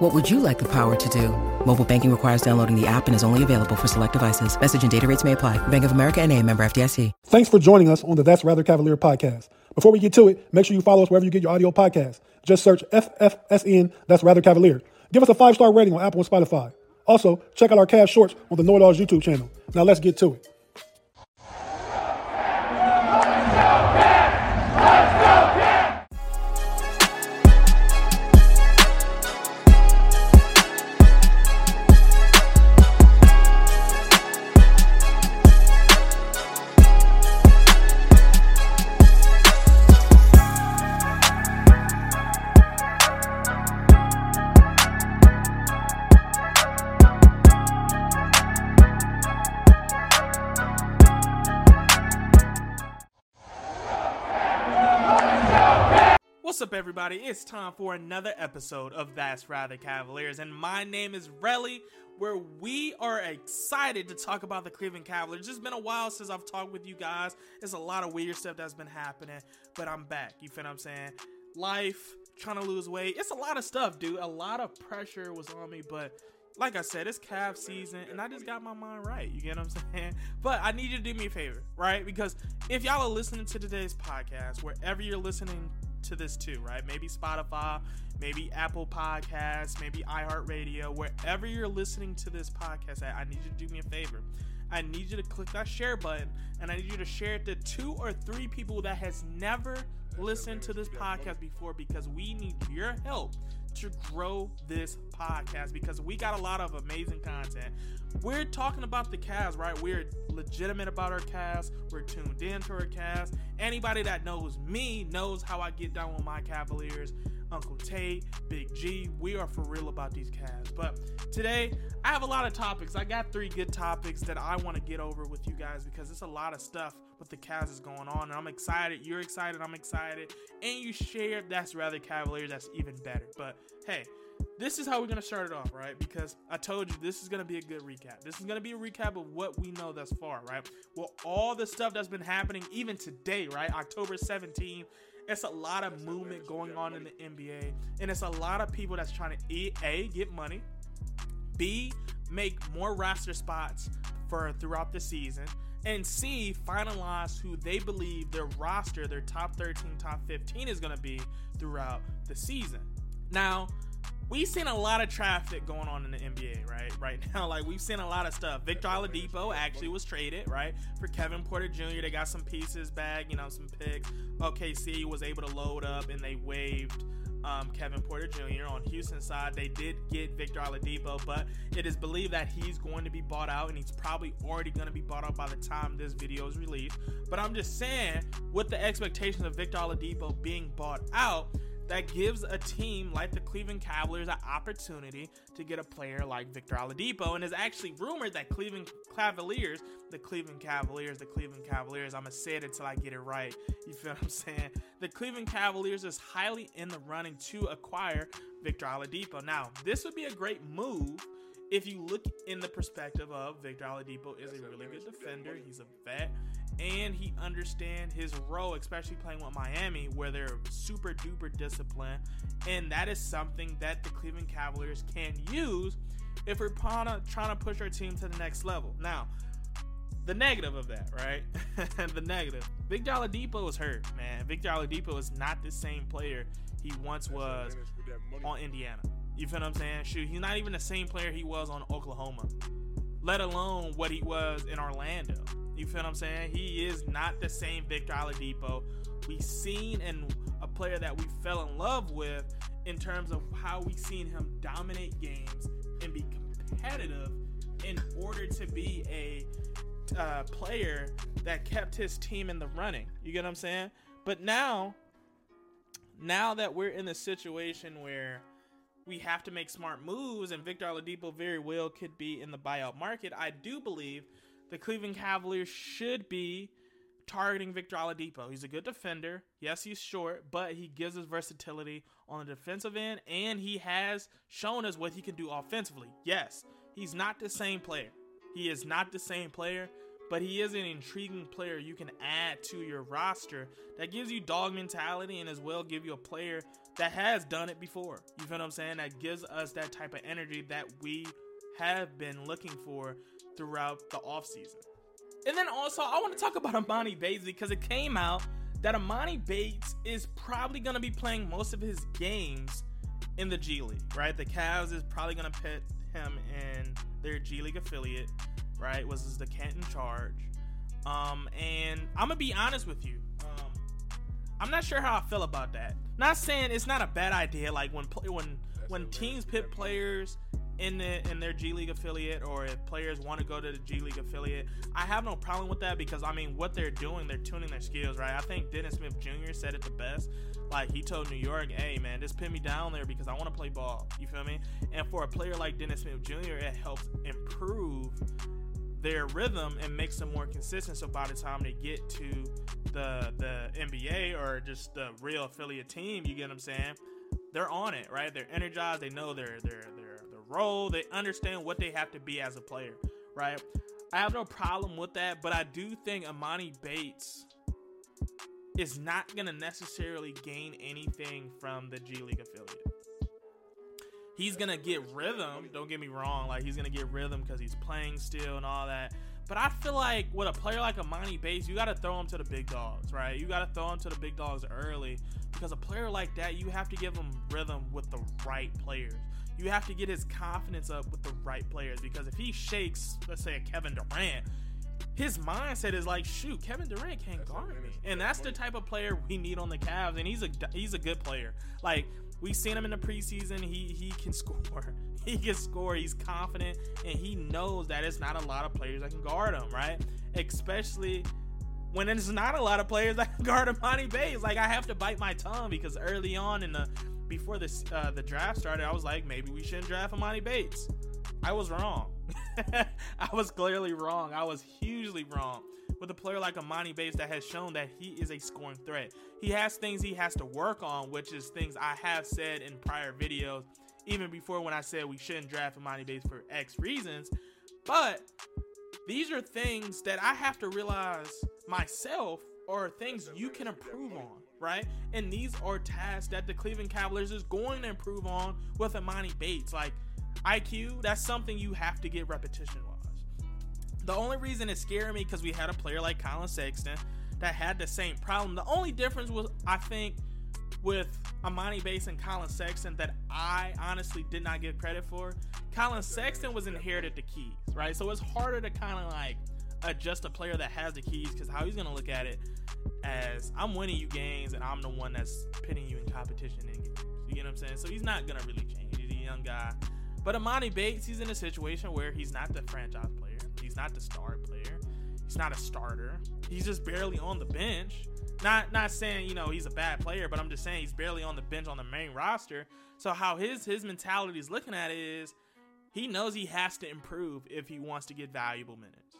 What would you like the power to do? Mobile banking requires downloading the app and is only available for select devices. Message and data rates may apply. Bank of America and a member FDIC. Thanks for joining us on the That's Rather Cavalier podcast. Before we get to it, make sure you follow us wherever you get your audio podcasts. Just search FFSN That's Rather Cavalier. Give us a five-star rating on Apple and Spotify. Also, check out our Cavs shorts on the Know It Alls YouTube channel. Now let's get to it. What's up, everybody? It's time for another episode of That's Rather Cavaliers, and my name is Relly, where we are excited to talk about the Cleveland Cavaliers. It's been a while since I've talked with you guys. There's a lot of weird stuff that's been happening, but I'm back. You feel what I'm saying? Life, trying to lose weight. It's a lot of stuff, dude. A lot of pressure was on me, but like I said, it's Cav season, and I just got my mind right. You get what I'm saying? But I need you to do me a favor, right? Because if y'all are listening to today's podcast, wherever you're listening to this too, right? Maybe Spotify, maybe Apple Podcasts, maybe iHeartRadio, wherever you're listening to this podcast at, I need you to do me a favor. I need you to click that share button and I need you to share it to two or three people that has never listened to this podcast before because we need your help to grow this podcast because we got a lot of amazing content. We're talking about the cast, right? We're legitimate about our cast. We're tuned in to our cast. Anybody that knows me knows how I get down with my Cavaliers. Uncle Tate, Big G, we are for real about these casts. But today, I have a lot of topics. I got three good topics that I want to get over with you guys because it's a lot of stuff with the Cavs is going on. And I'm excited. You're excited. I'm excited. And you share that's rather Cavaliers. That's even better. But hey, this is how we're gonna start it off, right? Because I told you this is gonna be a good recap. This is gonna be a recap of what we know thus far, right? Well, all the stuff that's been happening even today, right? October 17th. It's a lot of movement going on in the NBA, and it's a lot of people that's trying to a get money, b make more roster spots for throughout the season, and C, finalize who they believe their roster, their top 13, top 15 is going to be throughout the season. Now, we've seen a lot of traffic going on in the NBA, right? Right now, like we've seen a lot of stuff. Victor Oladipo actually was traded, right, for Kevin Porter Jr. They got some pieces back, you know, some picks. OKC was able to load up, and they waived um, Kevin Porter Jr. on Houston side. They did get Victor Oladipo, but it is believed that he's going to be bought out, and he's probably already going to be bought out by the time this video is released. But I'm just saying, with the expectations of Victor Oladipo being bought out, that gives a team like the Cleveland Cavaliers an opportunity to get a player like Victor Oladipo. And it's actually rumored that Cleveland Cavaliers, the Cleveland Cavaliers, the Cleveland Cavaliers, I'm going to say it until I get it right. You feel what I'm saying? The Cleveland Cavaliers is highly in the running to acquire Victor Oladipo. Now, this would be a great move if you look in the perspective of Victor Oladipo is a really good defender. He's a vet and he understands his role, especially playing with Miami, where they're super duper disciplined. And that is something that the Cleveland Cavaliers can use if we're trying to push our team to the next level. Now, the negative of that, right? the negative. Victor Oladipo is hurt, man. Victor Oladipo is not the same player he once was on Indiana. You feel what I'm saying? Shoot, he's not even the same player he was on Oklahoma, let alone what he was in Orlando. You feel what I'm saying? He is not the same Victor Oladipo we seen and a player that we fell in love with in terms of how we've seen him dominate games and be competitive in order to be a uh, player that kept his team in the running. You get what I'm saying? But now, now that we're in the situation where we have to make smart moves, and Victor Oladipo very well could be in the buyout market, I do believe the Cleveland Cavaliers should be targeting Victor Oladipo. He's a good defender. Yes, he's short, but he gives us versatility on the defensive end, and he has shown us what he can do offensively. Yes, he's not the same player. He is not the same player, but he is an intriguing player you can add to your roster that gives you dog mentality and as well give you a player that has done it before. You feel what I'm saying? That gives us that type of energy that we have been looking for throughout the offseason. And then also, I want to talk about Emoni Bates because it came out that Emoni Bates is probably going to be playing most of his games in the G League, right? The Cavs is probably going to put him in their G League affiliate, right? Was the Canton Charge. Um, and I'm gonna be honest with you. Um, I'm not sure how I feel about that. Not saying it's not a bad idea. Like when when when teams pit players in the in their G League affiliate or if players want to go to the G League affiliate, I have no problem with that because I mean what they're doing, they're tuning their skills, right? I think Dennis Smith Jr. said it the best. Like he told New York, "Hey man, just pin me down there because I want to play ball." You feel me? And for a player like Dennis Smith Jr., it helps improve their rhythm and makes them more consistent. So by the time they get to the the NBA or just the real affiliate team, you get what I'm saying? They're on it, right? They're energized. They know they're they're their role. They understand what they have to be as a player, right? I have no problem with that, but I do think Emoni Bates is not going to necessarily gain anything from the G League affiliate. He's going to get rhythm, don't get me wrong, like he's going to get rhythm because he's playing still and all that. But I feel like with a player like Emoni Bates, you got to throw him to the big dogs, right? You got to throw him to the big dogs early because a player like that, you have to give him rhythm with the right players you have to get his confidence up with the right players because if he shakes, let's say a Kevin Durant, his mindset is like, shoot, Kevin Durant can't guard me, and that's the type of player we need on the Cavs, and he's a he's a good player. Like we've seen him in the preseason, he he can score, he can score, he's confident, and he knows that it's not a lot of players that can guard him, right? Especially when there's not a lot of players that can guard Emoni Bates. Like I have to bite my tongue because early on in the before this uh, the draft started, I was like, maybe we shouldn't draft Emoni Bates. I was wrong. I was clearly wrong. I was hugely wrong with a player like Emoni Bates that has shown that he is a scoring threat. He has things he has to work on, which is things I have said in prior videos, even before when I said we shouldn't draft Emoni Bates for X reasons. But these are things that I have to realize myself or things you can improve on right? And these are tasks that the Cleveland Cavaliers is going to improve on with Emoni Bates. Like IQ, that's something you have to get repetition wise. The only reason it's scaring me because we had a player like Collin Sexton that had the same problem. The only difference was, I think, with Emoni Bates and Collin Sexton that I honestly did not give credit for. Collin Sexton was inherited the keys, right? So it's harder to kind of like adjust a player that has the keys because how he's to look at it as I'm winning you games and I'm the one that's pitting you in competition in games. You get what I'm saying? So he's not gonna really change. He's a young guy. But Emoni Bates, he's in a situation where he's not the franchise player. He's not the star player. He's not a starter. He's just barely on the bench. Not not saying, you know, he's a bad player, but I'm just saying he's barely on the bench on the main roster. So how his his mentality is looking at it is he knows he has to improve if he wants to get valuable minutes.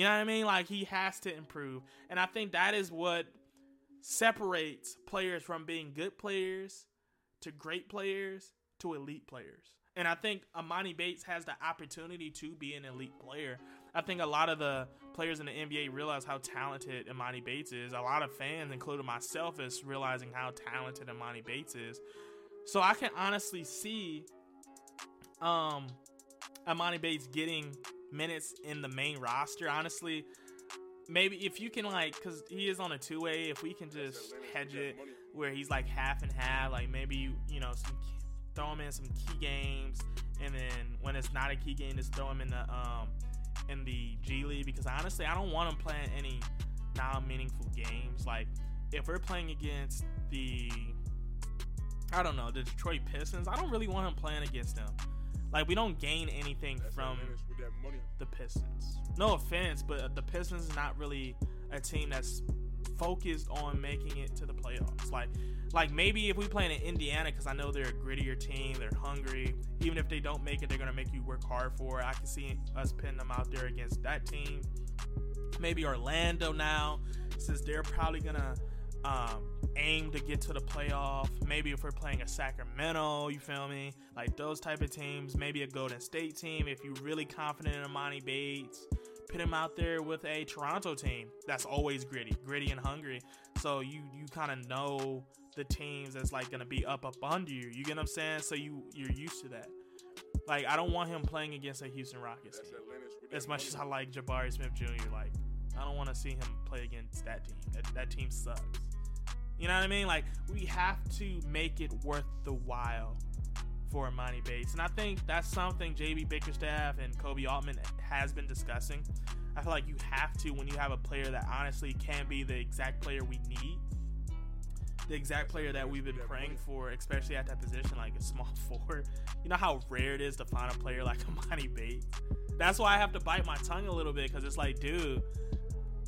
You know what I mean? Like he has to improve. And I think that is what separates players from being good players to great players to elite players. And I think Emoni Bates has the opportunity to be an elite player. I think a lot of the players in the NBA realize how talented Emoni Bates is. A lot of fans, including myself, is realizing how talented Emoni Bates is. So I can honestly see um Emoni Bates getting minutes in the main roster. Honestly, maybe if you can like, because he is on a two way, if we can just hedge it where he's like half and half, like maybe you know some throw him in some key games, and then when it's not a key game, just throw him in the um in the G League because honestly, I don't want him playing any non-meaningful games. Like if we're playing against the I don't know the Detroit Pistons, I don't really want him playing against them. Like we don't gain anything from the Pistons. No offense, but the Pistons is not really a team that's focused on making it to the playoffs. Like, like maybe if we play in Indiana, because I know they're a grittier team, they're hungry. Even if they don't make it, they're gonna make you work hard for it. I can see us pinning them out there against that team. maybe Orlando now, since they're probably gonna um, aim to get to the playoff. Maybe if we're playing a Sacramento, you feel me? Like those type of teams. Maybe a Golden State team. If you're really confident in Emoni Bates, put him out there with a Toronto team that's always gritty, gritty and hungry. So you you kind of know the teams that's like gonna be up up under you. You get what I'm saying? So you you're used to that. Like I don't want him playing against a Houston Rockets team. As much as I like Jabari Smith Jr., like I don't want to see him play against that team. That, that team sucks. You know what I mean? Like we have to make it worth the while for Emoni Bates, and I think that's something JB Bickerstaff and Koby Altman has been discussing. I feel like you have to when you have a player that honestly can be the exact player we need, the exact player that we've been praying for, especially at that position, like a small forward. You know how rare it is to find a player like Emoni Bates. That's why I have to bite my tongue a little bit because it's like, dude,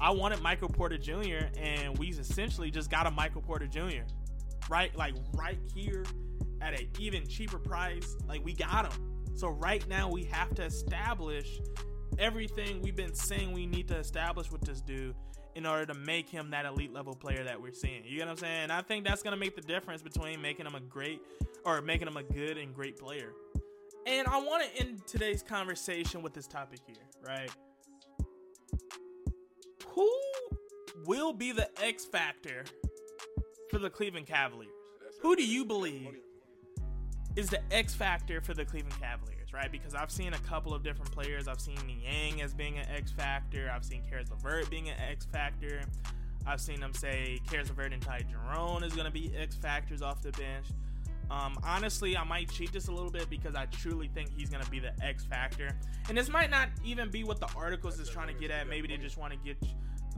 I wanted Michael Porter Jr. and we essentially just got a Michael Porter Jr. Right, like right here at an even cheaper price. Like we got him. So right now we have to establish everything we've been saying we need to establish with this dude in order to make him that elite level player that we're seeing. You get what I'm saying? I think that's gonna make the difference between making him a great or making him a good and great player. And I want to end today's conversation with this topic here, right? Who will be the X factor for the Cleveland Cavaliers? Who do you believe is the X factor for the Cleveland Cavaliers, right? Because I've seen a couple of different players. I've seen Niang as being an X factor. I've seen Caris LeVert being an X factor. I've seen them say Caris LeVert and Ty Jerome is going to be X factors off the bench. Um, honestly, I might cheat this a little bit because I truly think he's going to be the X factor. And this might not even be what the articles is trying to get at. Maybe they just want to get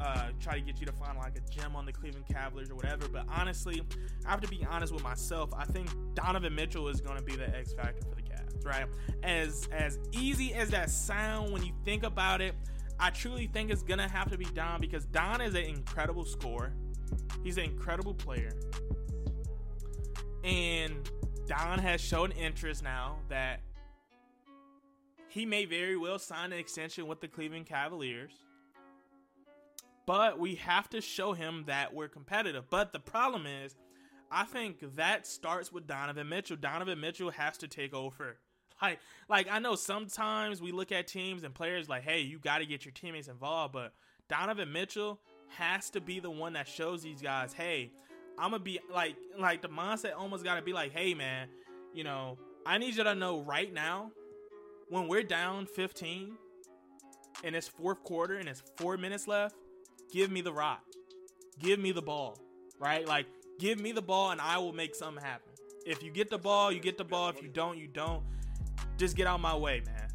uh, try to get you to find like a gem on the Cleveland Cavaliers or whatever. But honestly, I have to be honest with myself. I think Donovan Mitchell is going to be the X factor for the Cavs, right? As as easy as that sound when you think about it, I truly think it's gonna have to be Don because Don is an incredible scorer. He's an incredible player. And Don has shown interest now that he may very well sign an extension with the Cleveland Cavaliers. But we have to show him that we're competitive. But the problem is, I think that starts with Donovan Mitchell. Donovan Mitchell has to take over. Like, like I know sometimes we look at teams and players like, hey, you got to get your teammates involved. But Donovan Mitchell has to be the one that shows these guys, hey, I'm gonna be like, like the mindset almost got to be like, hey, man, you know, I need you to know right now when we're down 15 and it's fourth quarter and it's four minutes left give me the rock. Give me the ball. Right? Like, give me the ball and I will make something happen. If you get the ball, you get the ball. If you don't, you don't. Just get out my way, man.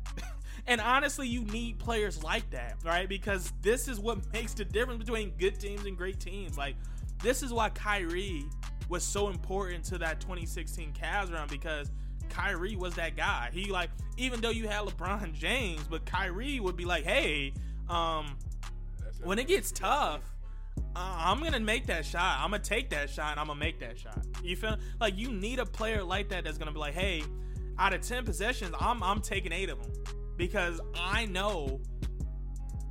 and honestly, you need players like that, right? Because this is what makes the difference between good teams and great teams. Like, this is why Kyrie was so important to that 2016 Cavs run because Kyrie was that guy. He like, even though you had LeBron James, but Kyrie would be like, hey, um, when it gets tough, uh, I'm gonna make that shot. I'm gonna take that shot. and I'm gonna make that shot. You feel like you need a player like that that's gonna be like, hey, out of ten possessions, I'm I'm taking eight of them because I know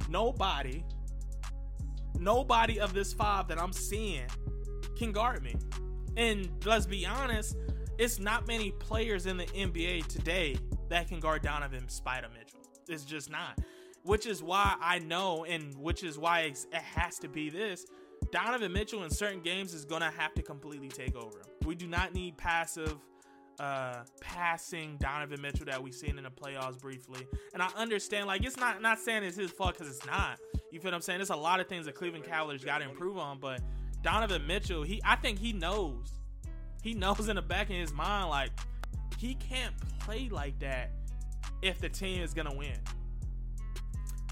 nobody, nobody of this five that I'm seeing can guard me. And let's be honest, it's not many players in the NBA today that can guard Donovan Spider Mitchell. It's just not which is why I know, and which is why it has to be this. Donovan Mitchell in certain games is gonna have to completely take over. We do not need passive, uh, passing Donovan Mitchell that we've seen in the playoffs briefly. And I understand, like it's not not saying it's his fault because it's not. You feel what I'm saying? There's a lot of things that Cleveland Cavaliers got to improve on, but Donovan Mitchell, he I think he knows. He knows in the back of his mind, like he can't play like that if the team is gonna win.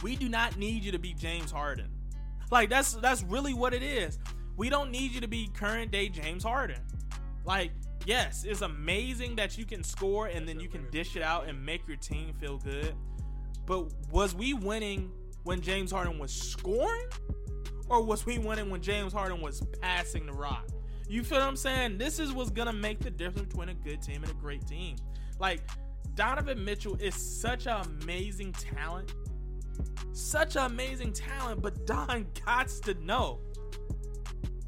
We do not need you to be James Harden. Like that's that's really what it is. We don't need you to be current day James Harden. Like, yes, it's amazing that you can score and then you can dish it out and make your team feel good. But was we winning when James Harden was scoring? Or was we winning when James Harden was passing the rock? You feel what I'm saying? This is what's gonna make the difference between a good team and a great team. Like Donovan Mitchell is such an amazing talent Such an amazing talent, but Don gots to know.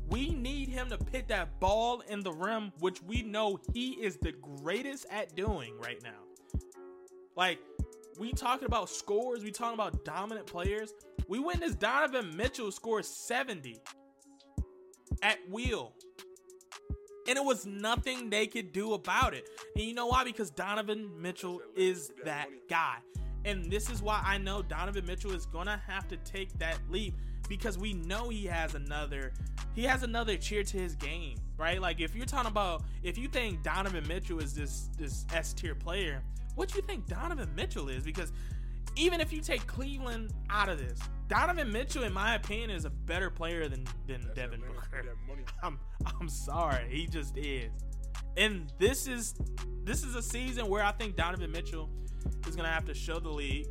We need him to put that ball in the rim, which we know he is the greatest at doing right now. Like, we talking about scores, we talking about dominant players. We witnessed Donovan Mitchell score 70 at will. And it was nothing they could do about it. And you know why? Because Donovan Mitchell is that guy. And this is why I know Donovan Mitchell is going to have to take that leap because we know he has another he has another cheer to his game, right? Like if you're talking about if you think Donovan Mitchell is this this S tier player, what do you think Donovan Mitchell is? Because even if you take Cleveland out of this, Donovan Mitchell, in my opinion, is a better player than than That's Devin Booker. I'm I'm sorry, he just is. And this is this is a season where I think Donovan Mitchell is gonna have to show the league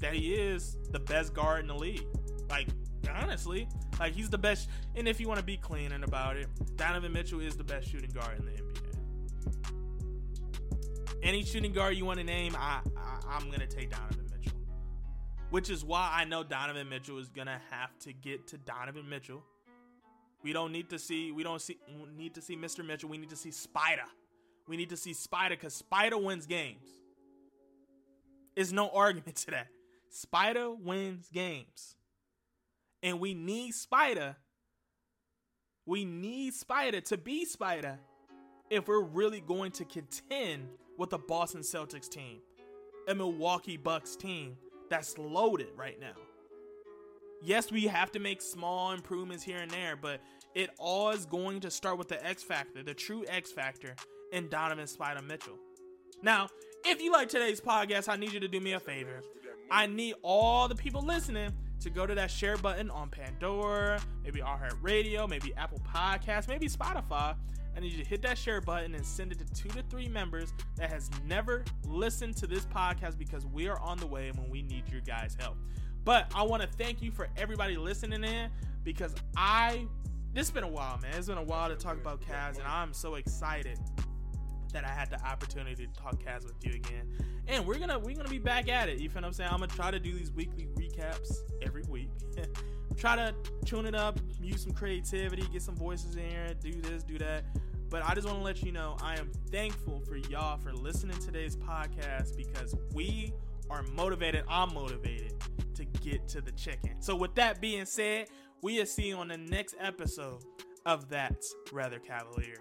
that he is the best guard in the league. Like honestly, like he's the best. And if you want to be clean and about it, Donovan Mitchell is the best shooting guard in the NBA. Any shooting guard you want to name, I, I I'm gonna take Donovan Mitchell. Which is why I know Donovan Mitchell is gonna have to get to Donovan Mitchell. We don't need to see we don't see need to see Mr. Mitchell. We need to see Spider. We need to see Spider because Spider wins games. There's no argument to that. Spider wins games. And we need Spider. We need Spider to be Spider if we're really going to contend with the Boston Celtics team, a Milwaukee Bucks team that's loaded right now. Yes, we have to make small improvements here and there, but it all is going to start with the X factor, the true X factor in Donovan Spider Mitchell. Now, if you like today's podcast, I need you to do me a favor. I need all the people listening to go to that share button on Pandora, maybe iHeartRadio, maybe Apple Podcasts, maybe Spotify, I need you to hit that share button and send it to two to three members that has never listened to this podcast because we are on the way when we need your guys' help. But I want to thank you for everybody listening in because I this has been a while, man. It's been a while to talk about Cavs, and I'm so excited that I had the opportunity to talk Cavs with you again. And we're gonna we're gonna be back at it. You feel what I'm saying? I'm gonna try to do these weekly recaps every week. try to tune it up, use some creativity, get some voices in here, do this, do that. But I just want to let you know I am thankful for y'all for listening to today's podcast because we are motivated. I'm motivated to get to the chicken. So, with that being said, we will see you on the next episode of That's Rather Cavalier.